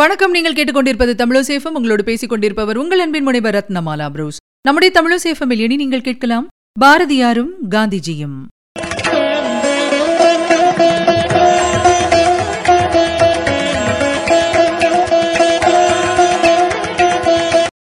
வணக்கம். நீங்கள் கேட்டுக்கொண்டிருப்பது தமிழசேஃபம் உங்களோடு பேசிக் கொண்டிருப்பவர் உங்கள் அன்பின் முனைவர் ரத்னமாலா புரூஸ். நம்முடைய தமிழசேஃபமில் இனி நீங்கள் கேட்கலாம் பாரதியாரும் காந்திஜியும்.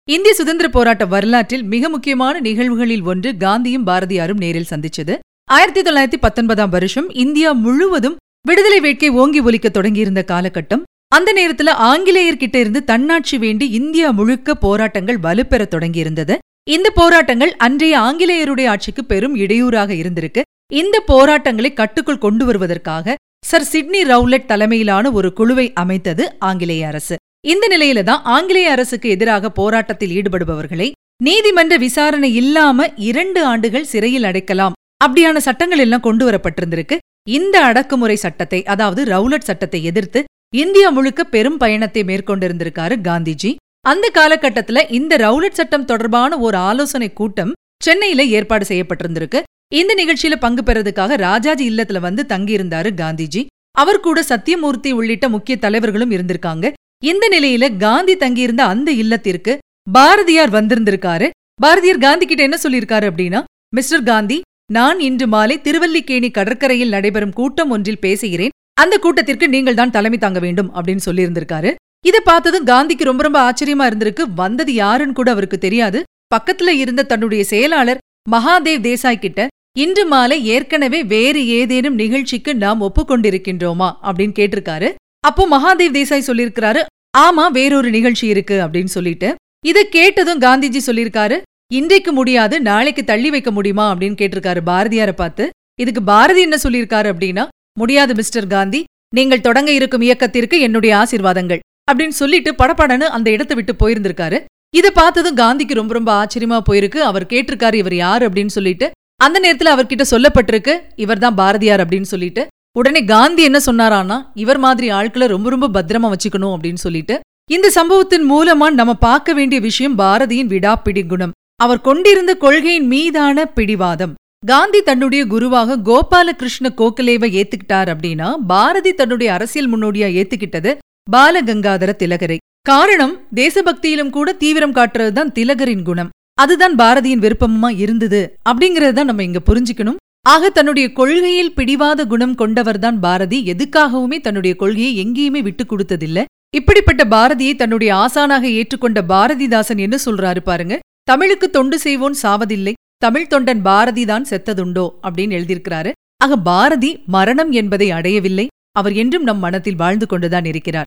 இந்திய சுதந்திர போராட்ட வரலாற்றில் மிக முக்கியமான நிகழ்வுகளில் ஒன்று காந்தியும் பாரதியாரும் நேரில் சந்திச்சது. ஆயிரத்தி தொள்ளாயிரத்தி பத்தொன்பதாம் வருஷம் இந்தியா முழுவதும் விடுதலை வேட்கை ஓங்கி ஒலிக்க தொடங்கியிருந்த காலகட்டம் அந்த நேரத்துல ஆங்கிலேயர்கிட்ட இருந்து தன்னாட்சி வேண்டி இந்தியா முழுக்க போராட்டங்கள் வலுப்பெற தொடங்கியிருந்தது. இந்த போராட்டங்கள் அன்றைய ஆங்கிலேயருடைய ஆட்சிக்கு பெரும் இடையூறாக இருந்திருக்கு. இந்த போராட்டங்களை கட்டுக்குள் கொண்டு வருவதற்காக சர் சிட்னி ரவுலட் தலைமையிலான ஒரு குழுவை அமைத்தது ஆங்கிலேய அரசு. இந்த நிலையில தான் ஆங்கிலேய அரசுக்கு எதிராக போராட்டத்தில் ஈடுபடுபவர்களை நீதிமன்ற விசாரணை இல்லாம இரண்டு ஆண்டுகள் சிறையில் அடைக்கலாம் அப்படியான சட்டங்கள் எல்லாம் கொண்டு வரப்பட்டிருந்திருக்கு. இந்த அடக்குமுறை சட்டத்தை அதாவது ரவுலட் சட்டத்தை எதிர்த்து இந்தியா முழுக்க பெரும் பயணத்தை மேற்கொண்டிருந்திருக்காரு காந்திஜி. அந்த காலகட்டத்துல இந்த ரவுலட் சட்டம் தொடர்பான ஒரு ஆலோசனை கூட்டம் சென்னையில ஏற்பாடு செய்யப்பட்டிருந்திருக்கு. இந்த நிகழ்ச்சியில பங்கு பெறதுக்காக ராஜாஜி இல்லத்துல வந்து தங்கியிருந்தாரு காந்திஜி. அவர் கூட சத்தியமூர்த்தி உள்ளிட்ட முக்கிய தலைவர்களும் இருந்திருக்காங்க. இந்த நிலையில காந்தி தங்கியிருந்த அந்த இல்லத்திற்கு பாரதியார் வந்திருந்திருக்காரு. பாரதியார் காந்தி கிட்ட என்ன சொல்லியிருக்காரு அப்படின்னா மிஸ்டர் காந்தி நான் இன்று மாலை திருவல்லிக்கேணி கடற்கரையில் நடைபெறும் கூட்டம் ஒன்றில் பேசுகிறேன். அந்த கூட்டத்திற்கு நீங்கள் தான் தலைமை தாங்க வேண்டும் அப்படின்னு சொல்லியிருந்திருக்காரு. இதை பார்த்ததும் காந்திக்கு ரொம்ப ரொம்ப ஆச்சரியமா இருந்திருக்கு. வந்தது யாருன்னு கூட அவருக்கு தெரியாது. பக்கத்துல இருந்த தன்னுடைய செயலாளர் மகாதேவ் தேசாய் கிட்ட இன்று மாலை ஏற்கனவே வேறு ஏதேனும் நிகழ்ச்சிக்கு நாம் ஒப்புக்கொண்டிருக்கின்றோமா? அப்படின்னு கேட்டிருக்காரு. அப்போ மகாதேவ் தேசாய் சொல்லியிருக்கிறாரு ஆமா வேறொரு நிகழ்ச்சி இருக்கு அப்படின்னு சொல்லிட்டு. இதை கேட்டதும் காந்திஜி சொல்லியிருக்காரு இன்றைக்கு முடியாது நாளைக்கு தள்ளி வைக்க முடியுமா? அப்படின்னு கேட்டிருக்காரு பாரதியாரை பார்த்து. இதுக்கு பாரதி என்ன சொல்லியிருக்காரு அப்படின்னா முடியாது மிஸ்டர் காந்தி. நீங்கள் தொடங்க இருக்கும் இயக்கத்திற்கு என்னுடைய ஆசீர்வாதங்கள். அப்படின்னு சொல்லிட்டு படப்படனு அந்த இடத்தை விட்டு போயிருந்திருக்காரு. இதை பார்த்ததும் காந்திக்கு ரொம்ப ரொம்ப ஆச்சரியமா போயிருக்கு. அவர் கேட்டிருக்காரு இவர் யார்? அப்படின்னு சொல்லிட்டு. அந்த நேரத்துல அவர்கிட்ட சொல்லப்பட்டிருக்கு இவர்தான் பாரதியார் அப்படின்னு சொல்லிட்டு. உடனே காந்தி என்ன சொன்னாரானா இவர் மாதிரி ஆட்களை ரொம்ப ரொம்ப பத்திரமா வச்சுக்கணும் அப்படின்னு சொல்லிட்டு. இந்த சம்பவத்தின் மூலமா நம்ம பார்க்க வேண்டிய விஷயம் பாரதியின் விடாப்பிடி குணம். அவர் கொண்டிருந்த கொள்கையின் மீதான பிடிவாதம். காந்தி தன்னுடைய குருவாக கோபாலகிருஷ்ண கோகலேவை ஏத்துக்கிட்டார் அப்படின்னா பாரதி தன்னுடைய அரசியல் முன்னோடியா ஏத்துக்கிட்டது பாலகங்காதர திலகரை. காரணம் தேசபக்தியிலும் கூட தீவிரம் காட்டுறதுதான் திலகரின் குணம். அதுதான் பாரதியின் விருப்பமா இருந்தது அப்படிங்கறத நம்ம இங்க புரிஞ்சுக்கணும். ஆக தன்னுடைய கொள்கையில் பிடிவாத குணம் கொண்டவர்தான் பாரதி. எதுக்காகவுமே தன்னுடைய கொள்கையை எங்கேயுமே விட்டு கொடுத்ததில்ல. இப்படிப்பட்ட பாரதியை தன்னுடைய ஆசானாக ஏற்றுக்கொண்ட பாரதிதாசன் என்ன சொல்றாரு பாருங்க தமிழுக்கு தொண்டு செய்வோன் சாவதில்லை. தமிழ் தொண்டன் பாரதிதான் செத்ததுண்டோ அப்படின்னு எழுதியிருக்கிறாரு. ஆக பாரதி மரணம் என்பதை அடையவில்லை. அவர் என்றும் நம் மனத்தில் வாழ்ந்து கொண்டுதான் இருக்கிறார்.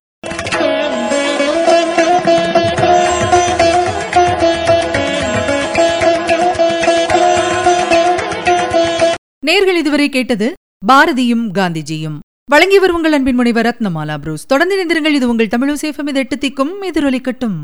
நேர்கள் இதுவரை கேட்டது பாரதியும் காந்திஜியும். வழங்கி வரும் உங்கள் அன்பின் முனைவர் ரத்னமாலா புரூஸ். தொடர்ந்து இணைந்திருங்கள். இது உங்கள் தமிழ் சேஃபம் இது எட்டு திக்கும். எதிரொலிக்கட்டும்.